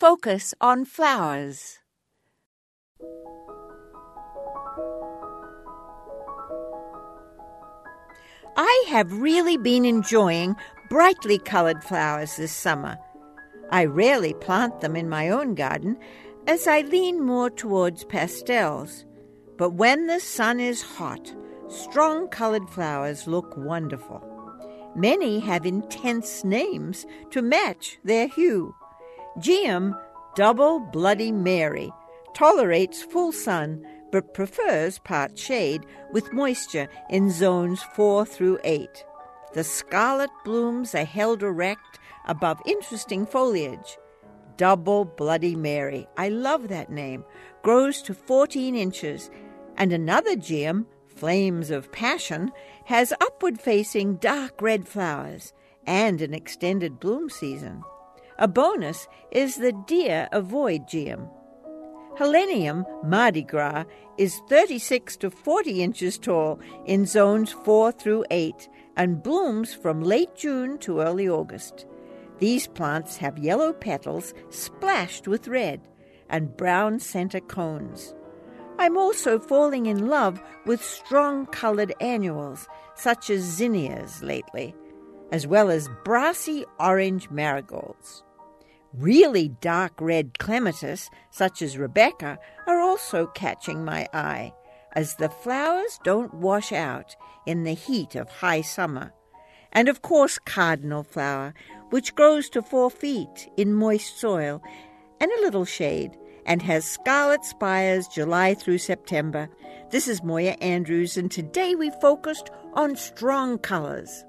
Focus on flowers. I have really been enjoying brightly colored flowers this summer. I rarely plant them in my own garden as I lean more towards pastels. But when the sun is hot, strong colored flowers look wonderful. Many have intense names to match their hue. Geum Double Bloody Mary tolerates full sun but prefers part shade with moisture in zones 4 through 8. The scarlet blooms are held erect above interesting foliage. Double Bloody Mary, I love that name, grows to 14 inches, and another geum, Flames of Passion, has upward facing dark red flowers and an extended bloom season. A bonus is the deer avoid geum. Helenium Mardi Gras is 36 to 40 inches tall in zones 4 through 8 and blooms from late June to early August. These plants have yellow petals splashed with red and brown center cones. I'm also falling in love with strong colored annuals, such as zinnias, lately, as well as brassy orange marigolds. Really dark red clematis, such as Rebecca, are also catching my eye, as the flowers don't wash out in the heat of high summer. And of course, cardinal flower, which grows to four feet in moist soil and a little shade, and has scarlet spires July through September. This is Moya Andrews, and today we focused on strong colors.